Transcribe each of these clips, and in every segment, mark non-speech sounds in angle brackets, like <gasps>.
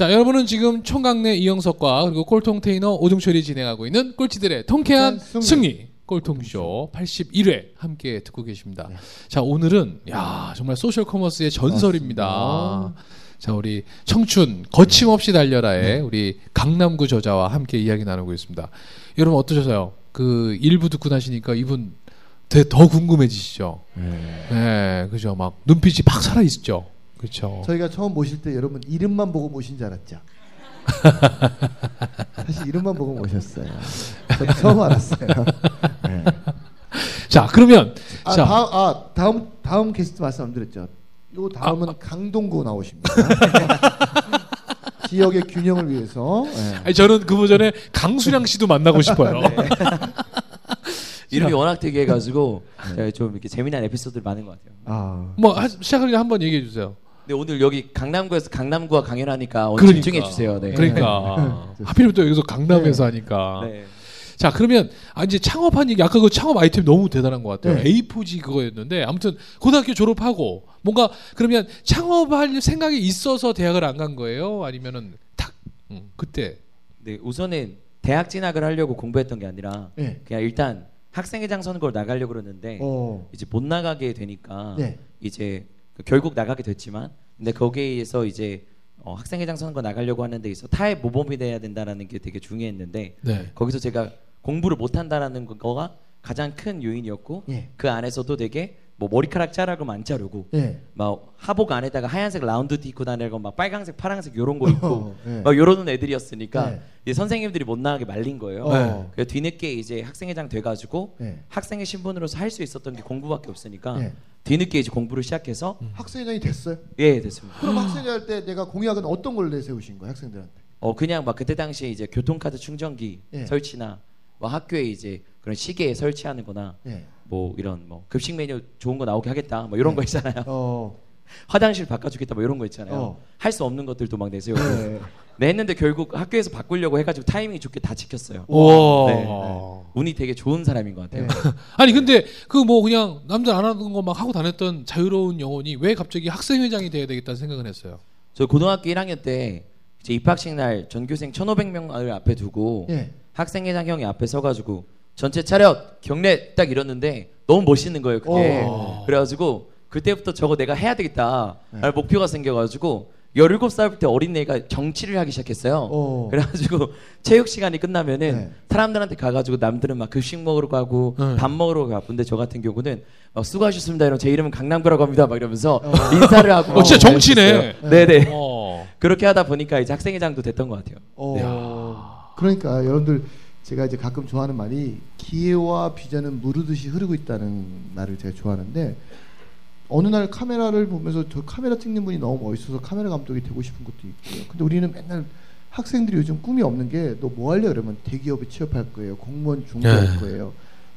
자, 여러분은 지금 총각네 이영석과 그리고 꼴통테이너 오종철이 진행하고 있는 꼴찌들의 통쾌한 승리. 승리. 꼴통쇼 81회 함께 듣고 계십니다. 네. 자, 오늘은 야, 정말 소셜 커머스의 전설입니다. 맞습니다. 자, 우리 청춘 거침없이 달려라의 네. 우리 강남구 저자와 함께 이야기 나누고 있습니다. 여러분 어떠셨어요? 그 일부 듣고 나시니까 이분 되- 더 궁금해지시죠? 네, 그죠. 막 눈빛이 팍 살아 있죠. 그렇죠. 저희가 처음 모실 때 여러분 이름만 보고 모신 줄 알았죠. <laughs> 사실 이름만 보고 모셨어요. 저도 처음 알았어요. <laughs> 네. 자, 그러면 아, 자, 다음, 아 다음 다음 게스트 말씀 안 드렸죠. 요 다음은 강동구 나오십니다. <laughs> 지역의 균형을 위해서. 네. 아니, 저는 그 버전에 강수량 씨도 만나고 싶어요. 이름이 워낙 특이해가지고 제가 좀 이렇게 재미난 에피소드들 많은 것 같아요. 아뭐 하- 시작하기 한번 얘기해 주세요. 근데 오늘 여기 강남구에서 강남구와 강연하니까 오늘 그러니까. 집중해 주세요. 네. 그러니까 하필이면 또 여기서 강남에서 하니까. 네. 자 그러면 아 이제 창업한 얘기 아까 그 창업 아이템 너무 대단한 것 같아요. 네. A4G 그거였는데 아무튼 고등학교 졸업하고 뭔가 그러면 창업할 생각이 있어서 대학을 안 간 거예요? 아니면은 딱 음, 그때 네, 우선은 대학 진학을 하려고 공부했던 게 아니라 네. 그냥 일단 학생회장 선거를 나가려고 그러는데 어. 이제 못 나가게 되니까 네. 이제 그 결국 나가게 됐지만 근데 거기에서 이제 어, 학생회장 선거 나가려고 하는 데 있어 타의 모범이 돼야 된다라는 게 되게 중요했는데 네. 거기서 제가 공부를 못 한다라는 거가 가장 큰 요인이었고 예. 그 안에서도 되게 뭐 머리카락 자르고 안 자르고 예. 막 하복 안에다가 하얀색 라운드 티 입고 다니고 막 빨강색 파란색 요런 거 <laughs> 입고 예. 막 요러는 애들이었으니까 네. 이제 선생님들이 못 나가게 말린 거예요. 어. 그래서 뒤늦게 이제 학생회장 돼가지고 네. 학생의 신분으로서 할 수 있었던 게 공부밖에 없으니까 네. 뒤늦게 이제 공부를 시작해서 학생회장이 됐어요. 예 됐습니다. 그럼 학생회 할 때 내가 공약은 어떤 걸 내세우신 거예요, 학생들한테? 어 그냥 막 그때 당시에 이제 교통카드 충전기 예. 설치나 뭐 학교에 이제 그런 시계 설치하는거나 예. 뭐 이런 뭐 급식 메뉴 좋은 거 나오게 하겠다 뭐 이런 네. 거 있잖아요. 어. <laughs> 화장실 바꿔주겠다 뭐 이런 거 있잖아요. 어. 할수 없는 것들도 막 내세우고 네. 네, 했는데 결국 학교에서 바꾸려고 해가지고 타이밍이 좋게 다 지켰어요. 와. 네, 운이 되게 좋은 사람인 것 같아요. 네. <laughs> 아니 근데 그 뭐 그냥 남들 안 하던 거 막 하고 다녔던 자유로운 영혼이 왜 갑자기 학생회장이 돼야 되겠다는 생각을 했어요. 저 고등학교 1학년 때 이제 입학식 날 전교생 1,500명을 앞에 두고 예. 학생회장 형이 앞에 서가지고 전체 차렷 경례 딱 이랬는데 너무 멋있는 거예요 그게. 오. 그래가지고 그때부터 저거 내가 해야 되겠다 네. 목표가 생겨가지고 17살 때 어린애가 정치를 하기 시작했어요. 어. 그래가지고 체육 시간이 끝나면은 네. 사람들한테 가가지고 남들은 막 급식 먹으러 가고 네. 밥 먹으러 가는데 저 같은 경우는 막 수고하셨습니다. 이런 제 이름은 강남구라고 합니다. 막 이러면서 어. <laughs> 인사를 하고 어, 진짜 막 정치네. 그랬었어요. 네네. 어. 그렇게 하다 보니까 이제 학생회장도 됐던 것 같아요. 어, 그러니까 여러분들 제가 이제 가끔 좋아하는 말이 기회와 비전은 무르듯이 흐르고 있다는 말을 제가 좋아하는데 어느 날 카메라를 보면서 저 카메라 찍는 분이 너무 멋있어서 카메라 감독이 되고 싶은 것도 있고요. 근데 우리는 맨날 학생들이 요즘 꿈이 없는 게 너뭐 하려 그러면 대기업에 취업할 거예요. 공무원 중개할 네. 거예요.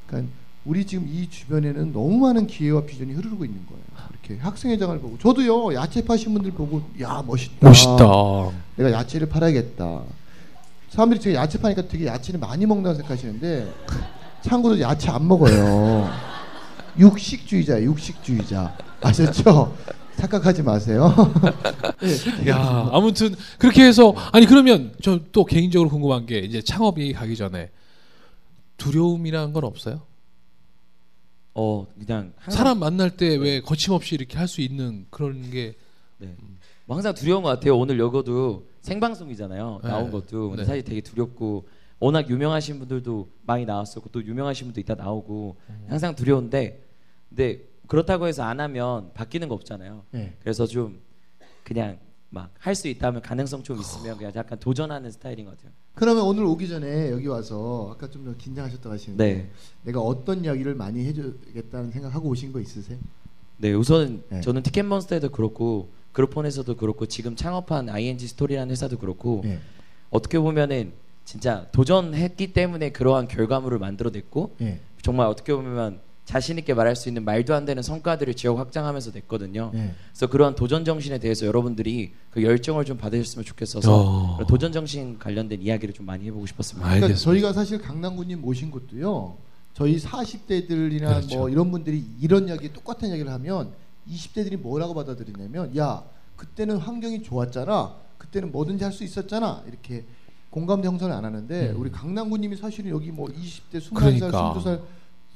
그러니까 우리 지금 이 주변에는 너무 많은 기회와 비전이 흐르고 있는 거예요. 이렇게 학생회장을 보고 저도요 야채 파신 분들 보고 야 멋있다. 멋있다. 내가 야채를 팔아야겠다. 사람들이 제가 야채 파니까 되게 야채를 많이 먹는다고 생각하시는데 참고로 야채 안 먹어요. 육식주의자, 육식주의자. 아셨죠? 착각하지 마세요. <laughs> 네, 야, 아무튼 그렇게 해서 아니 그러면 저 또 개인적으로 궁금한 게 이제 창업이 가기 전에 두려움이라는 건 없어요? 어 그냥 항상, 사람 만날 때 왜 거침없이 이렇게 할 수 있는 그런 게 네. 뭐 항상 두려운 것 같아요. 오늘 여거도 생방송이잖아요. 네. 나온 것도 근데 네. 사실 되게 두렵고 워낙 유명하신 분들도 많이 나왔었고 또 유명하신 분도 이따 나오고 음. 항상 두려운데 근데 그렇다고 해서 안 하면 바뀌는 거 없잖아요. 네. 그래서 좀 그냥 막 할 수 있다면 가능성 좀 있으면 그냥 약간 도전하는 스타일인 것 같아요. 그러면 오늘 오기 전에 여기 와서 아까 좀더 긴장하셨다고 하시는데 네. 내가 어떤 이야기를 많이 해주겠다는 생각하고 오신 거 있으세요? 네, 우선 네. 저는 티켓몬스터에도 그렇고 그룹폰에서도 그렇고 지금 창업한 ING 스토리라는 회사도 그렇고 네. 어떻게 보면은 진짜 도전했기 때문에 그러한 결과물을 만들어냈고 예. 정말 어떻게 보면 자신 있게 말할 수 있는 말도 안 되는 성과들을 지역 확장하면서 냈거든요. 예. 그래서 그러한 도전 정신에 대해서 여러분들이 그 열정을 좀 받으셨으면 좋겠어서 어. 도전 정신 관련된 이야기를 좀 많이 해보고 싶었습니다. 알겠습니다. 그러니까 저희가 사실 강남구님 모신 것도요. 저희 40대들이나 그렇죠. 뭐 이런 분들이 이런 이야기 똑같은 이야기를 하면 20대들이 뭐라고 받아들이냐면 야 그때는 환경이 좋았잖아. 그때는 뭐든지 할 수 있었잖아. 이렇게 공감대 형성을 안 하는데 음. 우리 강남구님이 사실은 여기 뭐 20대 21살, 그러니까. 22살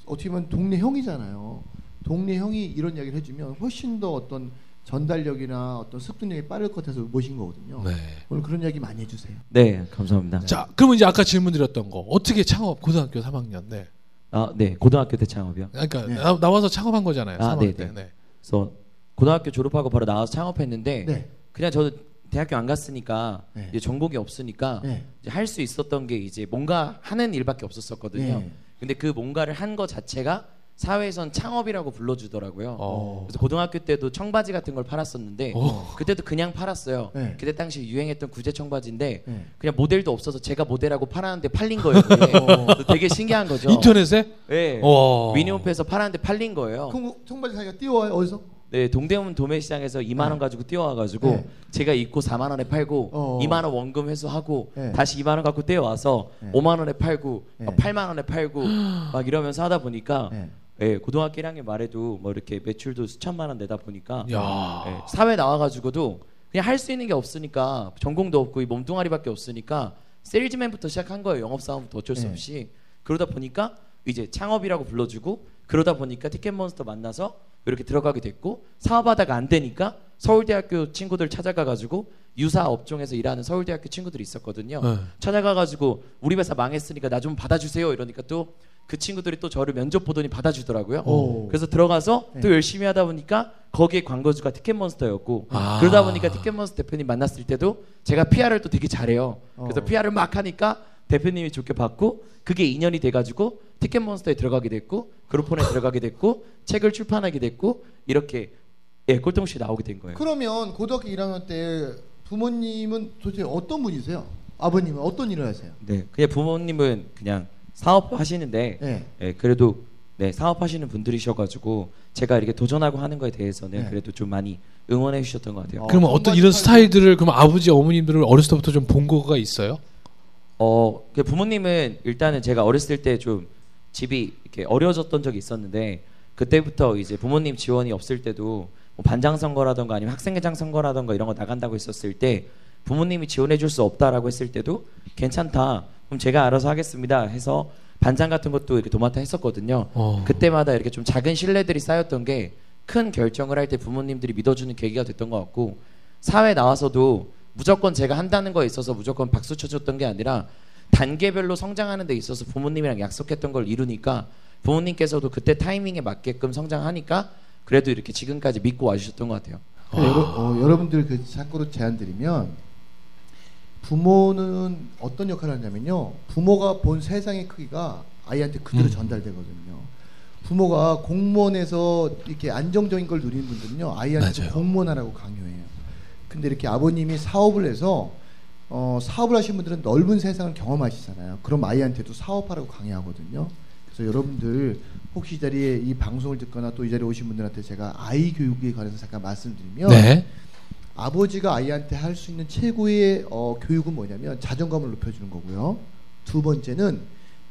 어떻게 보면 동네 형이잖아요. 동네 형이 이런 이야기를 해주면 훨씬 더 어떤 전달력이나 어떤 습득력이 빠를 것 같아서 모신 거거든요. 네. 오늘 그런 이야기 많이 해주세요. 네, 감사합니다. 자, 그러면 이제 아까 질문 드렸던 거 어떻게 창업 고등학교 3학년 네. 아, 네, 고등학교 때 창업이요. 그러니까 네. 나, 나와서 창업한 거잖아요. 아, 3학년 네, 때. 네. 네. 그래서 고등학교 졸업하고 바로 나와서 창업했는데 네. 그냥 저도 대학교 안 갔으니까 네. 이제 전공이 없으니까 네. 할 수 있었던 게 이제 뭔가 하는 일밖에 없었었거든요. 네. 근데 그 뭔가를 한 거 자체가 사회에선 창업이라고 불러주더라고요. 어. 그래서 고등학교 때도 청바지 같은 걸 팔았었는데 어. 그때도 그냥 팔았어요. 네. 그때 당시 유행했던 구제 청바지인데 네. 그냥 모델도 없어서 제가 모델하고 팔았는데 팔린 거예요. 그래서 되게 신기한 거죠. 인터넷에? 네. 어. 미니홈피에서 팔았는데 팔린 거예요. 그럼 청바지 사기가 띄워요 어디서? 네, 동대문 도매시장에서 2만 원 네. 가지고 뛰어와가지고 네. 제가 입고 4만 원에 팔고 어. 2만 원 원금 회수하고 네. 다시 2만 원 갖고 뛰어와서 네. 5만 원에 팔고 네. 막 8만 원에 팔고 <gasps> 막 이러면서 하다 보니까 네. 예, 고등학교 1학년 말에도 뭐 이렇게 매출도 수천만 원 내다 보니까 야. 예, 사회 나와가지고도 그냥 할 수 있는 게 없으니까 전공도 없고 이 몸뚱아리밖에 없으니까 세일즈맨부터 시작한 거예요 영업 사원부터 어쩔 수 네. 없이 그러다 보니까 이제 창업이라고 불러주고 그러다 보니까 티켓몬스터 만나서 이렇게 들어가게 됐고 사업하다가 안 되니까 서울대학교 친구들 찾아가가지고 유사 업종에서 일하는 서울대학교 친구들이 있었거든요 네. 찾아가가지고 우리 회사 망했으니까 나 좀 받아주세요 이러니까 또 그 친구들이 또 저를 면접 보더니 받아주더라고요 오. 그래서 들어가서 네. 또 열심히 하다 보니까 거기에 광고주가 티켓몬스터였고 아. 그러다 보니까 티켓몬스터 대표님 만났을 때도 제가 PR을 또 되게 잘해요. 그래서 어. PR을 막 하니까 대표님이 좋게 봤고 그게 인연이 돼가지고 티켓몬스터에 들어가게 됐고 그룹폰에 들어가게 됐고 책을 출판하게 됐고 이렇게 예 꼴통씨 나오게 된 거예요. 그러면 고등학교 1학년 때 부모님은 도대체 어떤 분이세요? 아버님은 어떤 일을 하세요? 네, 그냥 부모님은 그냥 사업 하시는데 네. 예, 그래도 네 사업하시는 분들이셔가지고 제가 이렇게 도전하고 하는 거에 대해서는 네. 그래도 좀 많이 응원해 주셨던 것 같아요. 어, 그러면 어떤 이런 팔고- 스타일들을 그럼 아버지 어머님들을 어렸을 때부터 좀 본 거가 있어요? 어, 그 부모님은 일단은 제가 어렸을 때 좀 집이 이렇게 어려졌던 적이 있었는데 그때부터 이제 부모님 지원이 없을 때도 뭐 반장 선거라던가 아니면 학생회장 선거라던가 이런 거 나간다고 했었을 때 부모님이 지원해 줄 수 없다라고 했을 때도 괜찮다. 그럼 제가 알아서 하겠습니다. 해서 반장 같은 것도 이렇게 도맡아 했었거든요. 어. 그때마다 이렇게 좀 작은 신뢰들이 쌓였던 게 큰 결정을 할 때 부모님들이 믿어주는 계기가 됐던 것 같고 사회 나와서도 무조건 제가 한다는 거에 있어서 무조건 박수 쳐줬던 게 아니라 단계별로 성장하는 데 있어서 부모님이랑 약속했던 걸 이루니까 부모님께서도 그때 타이밍에 맞게끔 성장하니까 그래도 이렇게 지금까지 믿고 와주셨던 것 같아요. 여러, 어, 여러분들 그 참고로 제안 드리면 부모는 어떤 역할을 하냐면요. 부모가 본 세상의 크기가 아이한테 그대로 음. 전달되거든요. 부모가 공무원에서 이렇게 안정적인 걸 누리는 분들은요. 아이한테 맞아요. 공무원 하라고 강요해요. 근데 이렇게 아버님이 사업을 해서 어, 사업을 하신 분들은 넓은 세상을 경험하시잖아요. 그럼 아이한테도 사업하라고 강요하거든요. 그래서 여러분들 혹시 이 자리에 이 방송을 듣거나 또 이 자리에 오신 분들한테 제가 아이 교육에 관해서 잠깐 말씀드리면 네. 아버지가 아이한테 할 수 있는 최고의 어, 교육은 뭐냐면 자존감을 높여주는 거고요. 두 번째는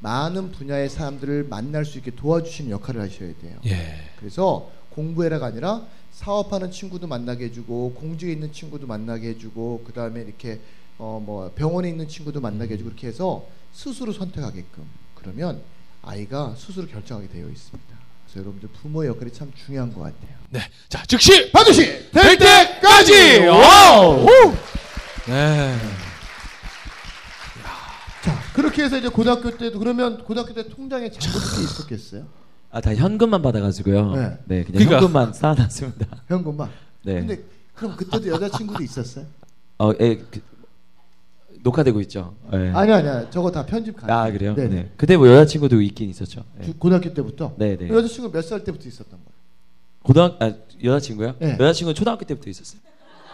많은 분야의 사람들을 만날 수 있게 도와주시는 역할을 하셔야 돼요. 예. 그래서 공부해라가 아니라 사업하는 친구도 만나게 해주고 공주에 있는 친구도 만나게 해주고 그 다음에 이렇게 어 뭐 병원에 있는 친구도 만나게 해주고 그렇게 해서 스스로 선택하게끔 그러면 아이가 스스로 결정하게 되어 있습니다. 그래서 여러분들 부모의 역할이 참 중요한 것 같아요. 네. 자, 즉시 반드시 될 때까지. 와우. 네. 자 그렇게 해서 이제 고등학교 때도 그러면 고등학교 때 통장에 잔고들이 있었겠어요? 아 다 현금만 받아가지고요. 네. 네, 그냥 그러니까- 현금만 쌓아놨습니다. 현금만. 네. 근데 그럼 그때도 여자친구도 있었어요? 어, 예, 그, 녹화되고 있죠. 예. 아니 아니야 저거 다 편집 가능. 아 그래요? 네. 네. 그때 뭐 여자친구도 있긴 있었죠. 네. 고등학교 때부터. 네, 네. 여자친구 몇 살 때부터 있었던 거예요? 고등학 아 여자친구요? 네. 여자친구는 초등학교 때부터 있었어요.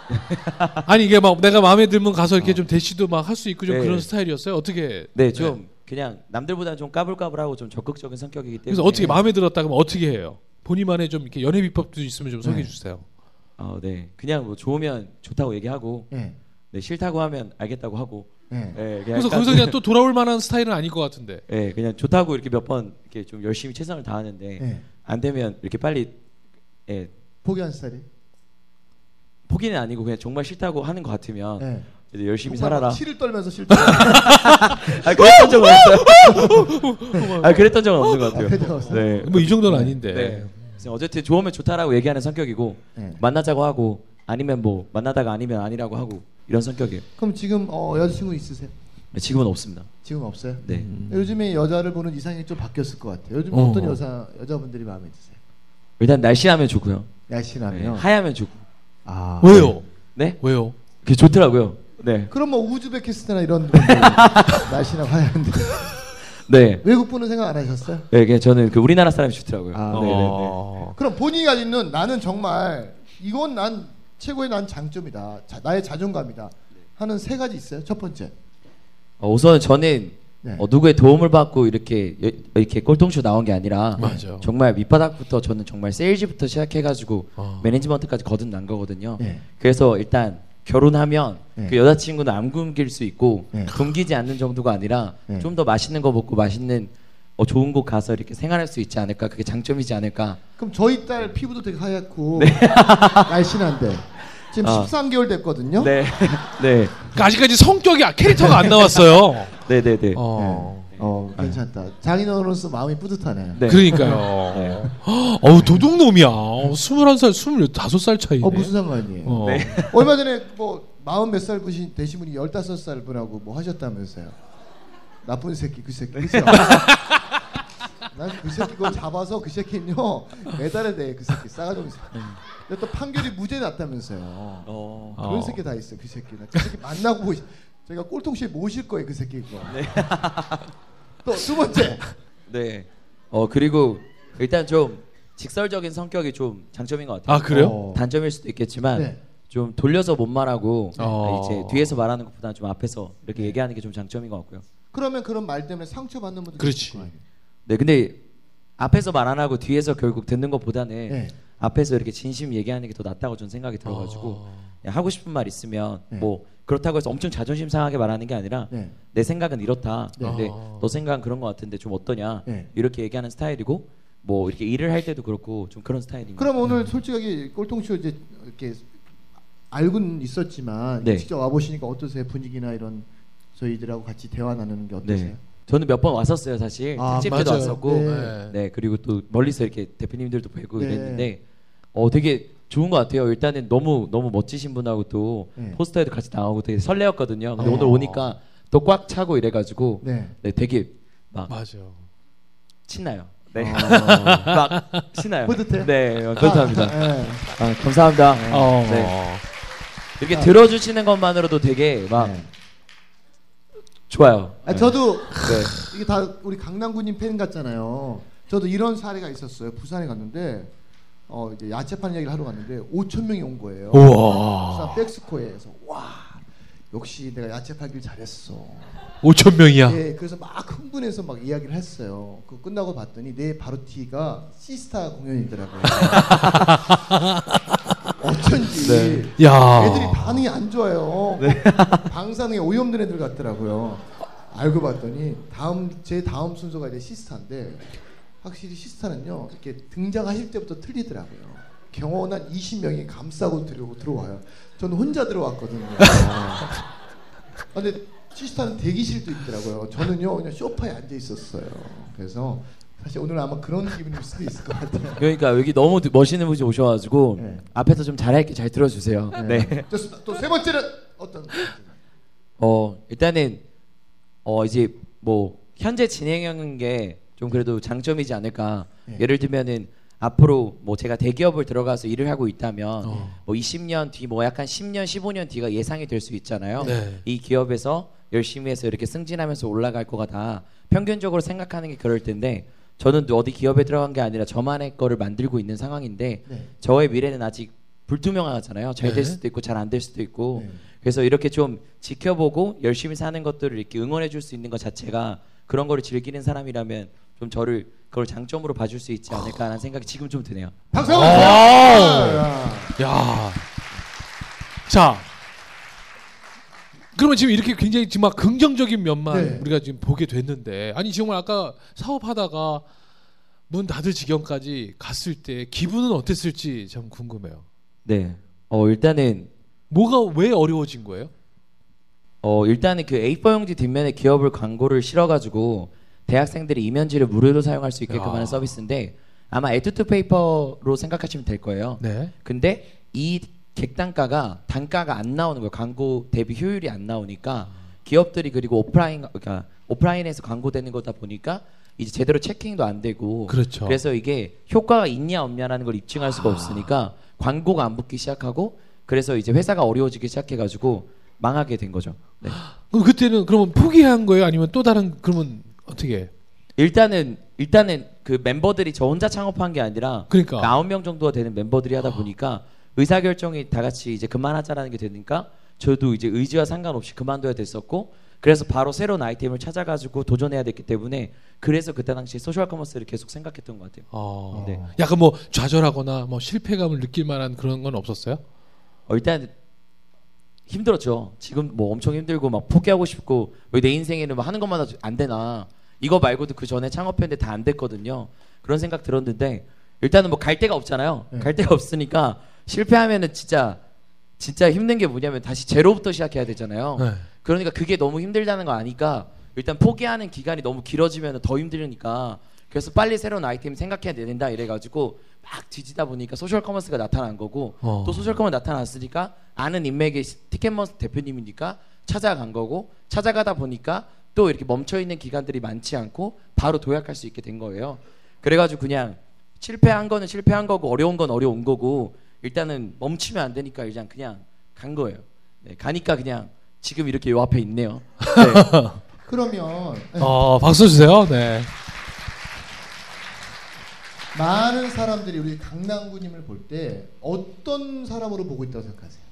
<laughs> 아니 이게 막 내가 마음에 들면 가서 이렇게 좀 대시도 막 할 수 있고 좀 네. 그런 스타일이었어요. 어떻게? 네, 좀 그냥 남들보다 좀 까불까불하고 좀 적극적인 성격이기 때문에. 그래서 어떻게 마음에 들었다 그러면 어떻게 해요? 본인만의 좀 이렇게 연애 비법도 있으면 좀 소개해 네. 주세요. 어, 네, 그냥 뭐 좋으면 좋다고 얘기하고, 예. 네 싫다고 하면 알겠다고 하고, 예. 네, 그냥 그래서 거기서 그냥 또 돌아올 만한 스타일은 아닐 것 같은데. 네, 그냥 좋다고 이렇게 몇 번 이렇게 좀 열심히 최선을 다하는데 예. 안 되면 이렇게 빨리 예, 포기한 스타일이. 포기는 아니고 그냥 정말 싫다고 하는 것 같으면 예. 이제 열심히 살아라. 막 치를 떨면서 싫다. <laughs> 아 그랬던 적은 없어요. <laughs> 아 그랬던 적은 없는 것 아, 같아요. 없어요? 네. 뭐 이 정도는 아닌데. 네. 어쨌든 좋으면 좋다라고 얘기하는 성격이고 예. 만나자고 하고 아니면 뭐 만나다가 아니면 아니라고 하고 이런 성격이에요. 그럼 지금 어, 여자친구 있으세요? 네, 지금은 없습니다. 지금 없어요? 네. 음. 요즘에 여자를 보는 이상이 좀 바뀌었을 것 같아요. 요즘 어. 어. 떤 여자 여자분들이 마음에 드세요? 일단 날씬하면 좋고요. 네. 날씬하면. 하야면 좋고. 아. 왜요? 네? 왜요? 그게 좋더라고요. 네. 그럼 뭐 우즈베키스탄이나 이런 <laughs> 날씬하고 하얀데 네. 외국 분은 생각 안 하셨어요? 네, 그냥 저는 그 우리나라 사람이 좋더라고요. 아, 네, 네, 네. 어. 그럼 본인이 가진 는 나는 정말 이건 난 최고의 난 장점이다. 자, 나의 자존감이다. 하는 세 가지 있어요. 첫 번째. 어, 우선 저는 네. 어, 누구의 도움을 받고 이렇게 여- 이렇게 꼴통쇼 나온 게 아니라 맞아. 정말 밑바닥부터 저는 정말 세일즈부터 시작해가지고 어. 매니지먼트까지 거듭난 거거든요. 네. 그래서 일단 결혼하면 네. 그 여자친구는 안 굶길 수 있고 네. 굶기지 않는 정도가 아니라 네. 좀 더 맛있는 거 먹고 맛있는 어, 좋은 곳 가서 이렇게 생활할 수 있지 않을까 그게 장점이지 않을까 그럼 저희 딸 피부도 되게 하얗고 날씬한데 지금 아. 13개월 됐거든요. 네 <laughs> 네. 그러니까 아직까지 성격이 캐릭터가 안 나왔어요. <laughs> 네, 네, 네. 어. 어 괜찮다. 장인어른으로서 마음이 뿌듯하네. 네. 그러니까요. 어우 도둑놈이야. 21살, 25살 차이네. 어 무슨 상관이에요? 어. 네. <laughs> 얼마 전에 뭐 마흔 몇 살 분이 되신 분이 열다섯 살 분하고 뭐 하셨다면서요? 나쁜 새끼 그 새끼 그죠? 난 그 새끼 그거 잡아서 그 새끼는요 매달아야 돼그 새끼 싸가지 없는 새끼. 근데 또 판결이 무죄 났다면서요. 어. 어. 그런 새끼 다 있어 그 새끼. 나그 새끼 만나고 보시- 제가 꼴통씨에 모실 거예요 그 새끼 그거. 또두 번째 네. 어 그리고 일단 좀 직설적인 성격이 좀 장점인 것 같아요. 아 그래요? 어. 단점일 수도 있겠지만 네. 좀 돌려서 못 말하고 어. 이제 뒤에서 말하는 것보다 좀 앞에서 이렇게 얘기하는 게 좀 장점인 것 같고요. 그러면 그런 말 때문에 상처 받는 분들 그렇지. 네, 근데 앞에서 말 안 하고 뒤에서 결국 듣는 것보다는 네. 앞에서 이렇게 진심 얘기하는 게 더 낫다고 저는 생각이 들어가지고 어. 그냥 하고 싶은 말 있으면 네. 뭐 그렇다고 해서 엄청 자존심 상하게 말하는 게 아니라 네. 내 생각은 이렇다. 네. 근데 어. 너 생각은 그런 것 같은데 좀 어떠냐? 네. 이렇게 얘기하는 스타일이고 뭐 이렇게 일을 할 때도 그렇고 좀 그런 스타일인 것 그럼. 오늘 솔직하게 꼴통쇼 이제 이렇게 알고는 있었지만 네. 직접 와 보시니까 어떠세요 분위기나 이런 저희들하고 같이 대화 나누는 게 어떠세요? 네. 저는 몇 번 왔었어요 사실 아, 특집 맞아요. 때도 왔었고 네. 네. 그리고 또 멀리서 이렇게 대표님들도 뵈고 네. 이랬는데 어 되게 좋은 것 같아요 일단은 너무 너무 멋지신 분하고 또 네. 포스터에도 같이 나오고 되게 설레었거든요 근데 어. 오늘 오니까 또 꽉 차고 이래가지고 네. 네 되게 막 맞아. 신나요 네 어. <laughs> 막 신나요 뿌듯해요? 네 어, 감사합니다 네. 아, 감사합니다 어. 네. 이렇게 들어주시는 것만으로도 되게 막 네. 좋아요 아, 저도 네. 이게 다 우리 강남구님 팬 같잖아요. 저도 이런 사례가 있었어요. 부산에 갔는데 어 이제 야채 파는 얘기를 하러 갔는데 5천 명이 온 거예요. 우와. 부산 백스코에서 와 역시 내가 야채 팔길 잘했어. 5천 명이야. 예, 그래서 막 흥분해서 막 이야기를 했어요. 그 끝나고 봤더니 내 바로 티가 시스타 공연이더라고요. <laughs> 어쩐지 네. 야. 애들이 반응이 안 좋아요. <laughs> 방사능에 오염된 애들 같더라고요. 알고 봤더니 다음 제 다음 순서가 이제 시스타인데 확실히 시스타는요 이렇게 등장하실 때부터 틀리더라고요. 경호원 한 20명이 감싸고 들어오고 들어와요. 저는 혼자 들어왔거든요. <laughs> 아, 근데 시스타는 대기실도 있더라고요. 저는요 그냥 소파에 앉아 있었어요. 그래서 사실 오늘 아마 그런 기분일 수도 있을 것 같아요. 그러니까 여기 너무 멋있는 분이 오셔가지고 네. 앞에서 좀 잘할게 잘 들어주세요 네. 또세 번째는 어떤? 어 일단은 어 이제 뭐 현재 진행형인 게좀 그래도 장점이지 않을까. 네. 예를 들면은 앞으로 뭐 제가 대기업을 들어가서 일을 하고 있다면 어. 뭐 20년 뒤 뭐 약간 10년 15년 뒤가 예상이 될 수 있잖아요. 네. 이 기업에서 열심히 해서 이렇게 승진하면서 올라갈 거가 다 평균적으로 생각하는 게 그럴 텐데 저는 또 어디 기업에 들어간 게 아니라 저만의 거를 만들고 있는 상황인데 네. 저의 미래는 아직 불투명하잖아요. 잘될 네. 수도 있고 잘 안 될 수도 있고. 네. 그래서 이렇게 좀 지켜보고 열심히 사는 것들을 이렇게 응원해 줄 수 있는 것 자체가 그런 거를 즐기는 사람이라면 좀 저를 그걸 장점으로 봐줄 수 있지 않을까라는 생각이 지금 좀 드네요. 박수 오. 한번 야. 자. 그러면 지금 이렇게 굉장히 지금 막 긍정적인 면만 네. 우리가 지금 보게 됐는데 아니 정말 아까 사업하다가 문 닫을 지경까지 갔을 때 기분은 어땠을지 참 궁금해요. 네. 어 일단은 뭐가 왜 어려워진 거예요? 어 일단은 그 A4 용지 뒷면에 기업을 광고를 실어가지고 대학생들이 이면지를 무료로 사용할 수 있게끔 야. 하는 서비스인데 아마 에투투 페이퍼로 생각하시면 될 거예요. 네. 근데 이 객단가가 단가가 안 나오는 거예요. 광고 대비 효율이 안 나오니까 기업들이 그리고 오프라인 그러니까 오프라인에서 광고되는 거다 보니까 이제 제대로 체킹도 안 되고 그렇죠. 그래서 이게 효과가 있냐 없냐라는 걸 입증할 수가 없으니까 광고가 안 붙기 시작하고 그래서 이제 회사가 어려워지기 시작해가지고 망하게 된 거죠. 네. 그럼 그때는 그러면 포기한 거예요? 아니면 또 다른 그러면 어떻게? 일단은 일단은 그 멤버들이 저 혼자 창업한 게 아니라 그러니까. 아홉 명 정도가 되는 멤버들이 하다 보니까 의사 결정이 다 같이 이제 그만하자라는 게 되니까 저도 이제 의지와 상관없이 그만둬야 됐었고 그래서 바로 새로운 아이템을 찾아가지고 도전해야 됐기 때문에 그래서 그때 당시 social commerce를 계속 생각했던 것 같아요. 어. 네. 약간 뭐 좌절하거나 뭐 실패감을 느낄 만한 그런 건 없었어요? 어, 일단 힘들었죠. 지금 뭐 엄청 힘들고 막 포기하고 싶고 왜 내 인생에는 뭐 하는 것마다 안 되나 이거 말고도 그 전에 창업했는데 다 안 됐거든요. 그런 생각 들었는데 일단은 뭐 갈 데가 없잖아요. 네. 갈 데가 없으니까 실패하면은 진짜 진짜 힘든 게 뭐냐면 다시 제로부터 시작해야 되잖아요. 네. 그러니까 그게 너무 힘들다는 거 아니까 일단 포기하는 기간이 너무 길어지면 더 힘들으니까 그래서 빨리 새로운 아이템 생각해야 된다 이래가지고 막 뒤지다 보니까 social commerce가 나타난 거고 어. 또 social commerce 나타났으니까 아는 인맥의 티켓몬스터 대표님이니까 찾아간 거고 찾아가다 보니까 또 이렇게 멈춰 있는 기간들이 많지 않고 바로 도약할 수 있게 된 거예요. 그래가지고 그냥 실패한 거는 실패한 거고 어려운 건 어려운 거고 일단은 멈추면 안 되니까 일단 그냥 간 거예요. 네, 가니까 그냥 지금 이렇게 요 앞에 있네요. 네. <laughs> 그러면 네. 어, 박수 주세요. 네. 많은 사람들이 우리 강남구님을 볼 때 어떤 사람으로 보고 있다고 생각하세요?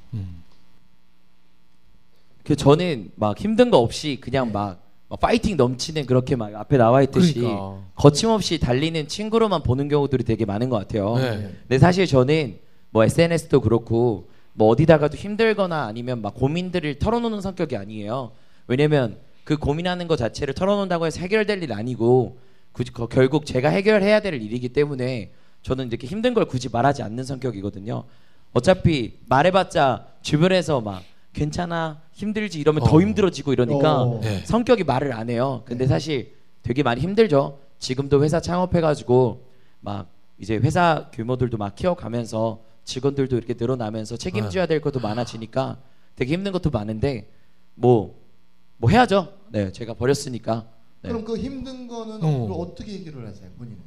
그 저는 막 힘든 거 없이 그냥 네. 막, 막 파이팅 넘치는 그렇게 막 앞에 나와 있듯이 그러니까. 거침없이 달리는 친구로만 보는 경우들이 되게 많은 것 같아요. 네. 근데 사실 저는 뭐 SNS도 그렇고 뭐 어디다가도 힘들거나 아니면 막 고민들을 털어놓는 성격이 아니에요. 왜냐면 그 고민하는 것 자체를 털어놓는다고 해서 해결될 일 아니고 굳이 거- 결국 제가 해결해야 될 일이기 때문에 저는 이렇게 힘든 걸 굳이 말하지 않는 성격이거든요. 어차피 말해봤자 주변에서 막 괜찮아 힘들지 이러면 더 어. 힘들어지고 이러니까 어. 네. 성격이 말을 안 해요. 근데 네. 사실 되게 많이 힘들죠. 지금도 회사 창업해가지고 막 이제 회사 규모들도 막 키워가면서 직원들도 이렇게 늘어나면서 책임져야 될 것도 많아지니까 되게 힘든 것도 많은데 뭐뭐 해야죠. 네, 제가 버렸으니까. 네. 그럼 그 힘든 거는 어. 어떻게 해결을 하세요, 본인은?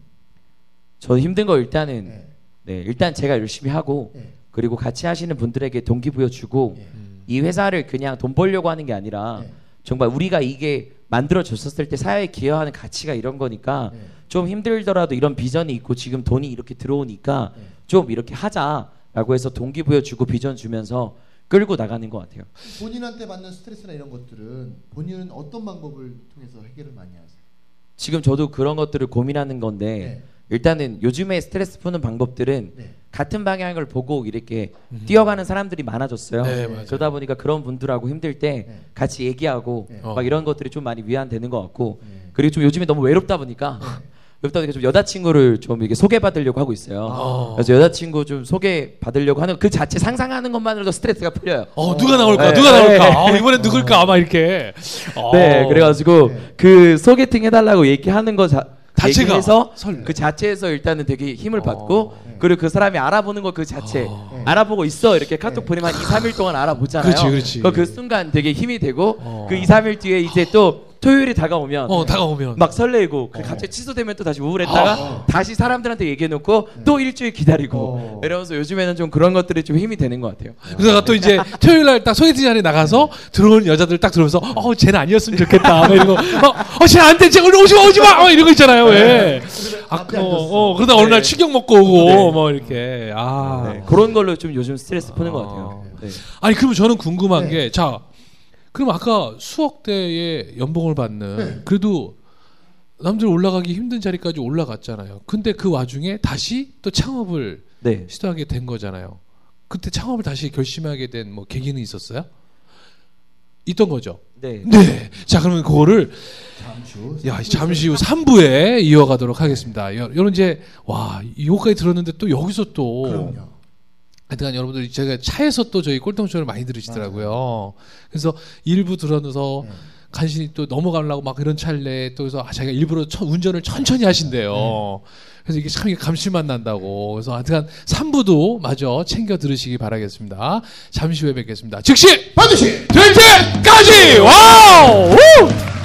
저 힘든 거 일단은 네. 네, 일단 제가 열심히 하고 네. 그리고 같이 하시는 분들에게 동기부여 주고 네. 이 회사를 그냥 돈 벌려고 하는 게 아니라 네. 정말 우리가 이게 만들어졌었을 때 사회에 기여하는 가치가 이런 거니까 네. 좀 힘들더라도 이런 비전이 있고 지금 돈이 이렇게 들어오니까 네. 좀 이렇게 하자라고 해서 동기부여 주고 비전 주면서 끌고 나가는 것 같아요. 본인한테 받는 스트레스나 이런 것들은 본인은 어떤 방법을 통해서 해결을 많이 하세요? 지금 저도 그런 것들을 고민하는 건데 네. 일단은 요즘에 스트레스 푸는 방법들은 네. 같은 방향을 보고 이렇게 뛰어가는 사람들이 많아졌어요. 네. 그러다 보니까 그런 분들하고 힘들 때 네. 같이 얘기하고 네. 막 이런 것들이 좀 많이 위안되는 것 같고 네. 그리고 좀 요즘에 너무 외롭다 보니까 외롭다 보니까 좀 여자친구를 좀 이렇게 소개받으려고 하고 있어요. 아. 그래서 여자친구 좀 소개받으려고 하는 그 자체 상상하는 것만으로도 스트레스가 풀려요. 어, 누가 나올까? 네. 누가 나올까? 네. 아, 이번엔 누굴까? 아마 이렇게. 어. 네, 그래가지고 네. 그 소개팅 해달라고 얘기하는 거 자, 자체가 얘기해서 설레. 그 자체에서 일단은 되게 힘을 어. 받고 네. 그리고 그 사람이 알아보는 거 그 자체 어. 네. 알아보고 있어 이렇게 카톡 네. 보내면 한 2, 3일 동안 알아보잖아요. 그렇지, 그렇지. 그그 순간 되게 힘이 되고 어. 그 2, 3일 뒤에 이제 또 토요일이 다가오면 어, 다가오면. 막 설레고 그 어. 갑자기 취소되면 또 다시 우울했다가 어. 다시 사람들한테 얘기해놓고 또 일주일 기다리고 어. 이러면서 요즘에는 좀 그런 것들이 좀 힘이 되는 것 같아요. 그러다가 또 이제 토요일 날 딱 소개팅 자리에 나가서 들어오는 여자들 딱 들어오면서 어 쟤는 아니었으면 좋겠다 막 이러고 어, 어 쟤는 안돼 쟤 오지 마 오지 마막 이런 거 있잖아요 왜 아, 앞에 어, 앉았어. 어, 그러다 어느 날 네. 치경 먹고 오고 네. 뭐 이렇게 아 네, 그런 걸로 좀 요즘 스트레스 푸는 것 같아요. 네. 아니 그러면 저는 궁금한 네. 게자 그럼 아까 수억대의 연봉을 받는 네. 그래도 남들 올라가기 힘든 자리까지 올라갔잖아요. 근데 그 와중에 다시 또 창업을 네. 시도하게 된 거잖아요. 그때 창업을 다시 결심하게 된 뭐 계기는 있었어요? 있던 거죠. 네. 네. 자 그러면 그거를 잠시 후. 야 잠시 후 3부에 이어가도록 하겠습니다. 여- 여러분 이제 와 이거까지 들었는데 또 여기서 또 그럼요. 하여튼 여러분들 제가 차에서 또 저희 꼴통쇼를 많이 들으시더라고요. 그래서 일부 들어서 네. 간신히 또 넘어가려고 막 이런 찰래 또 그래서 아, 자기가 일부러 천- 운전을 천천히 하신대요. 그래서 이게 참 이게 감실만 난다고. 그래서 하여튼 3부도 마저 챙겨 들으시기 바라겠습니다. 잠시 후에 뵙겠습니다. 즉시 반드시 될 때까지 와우! 우!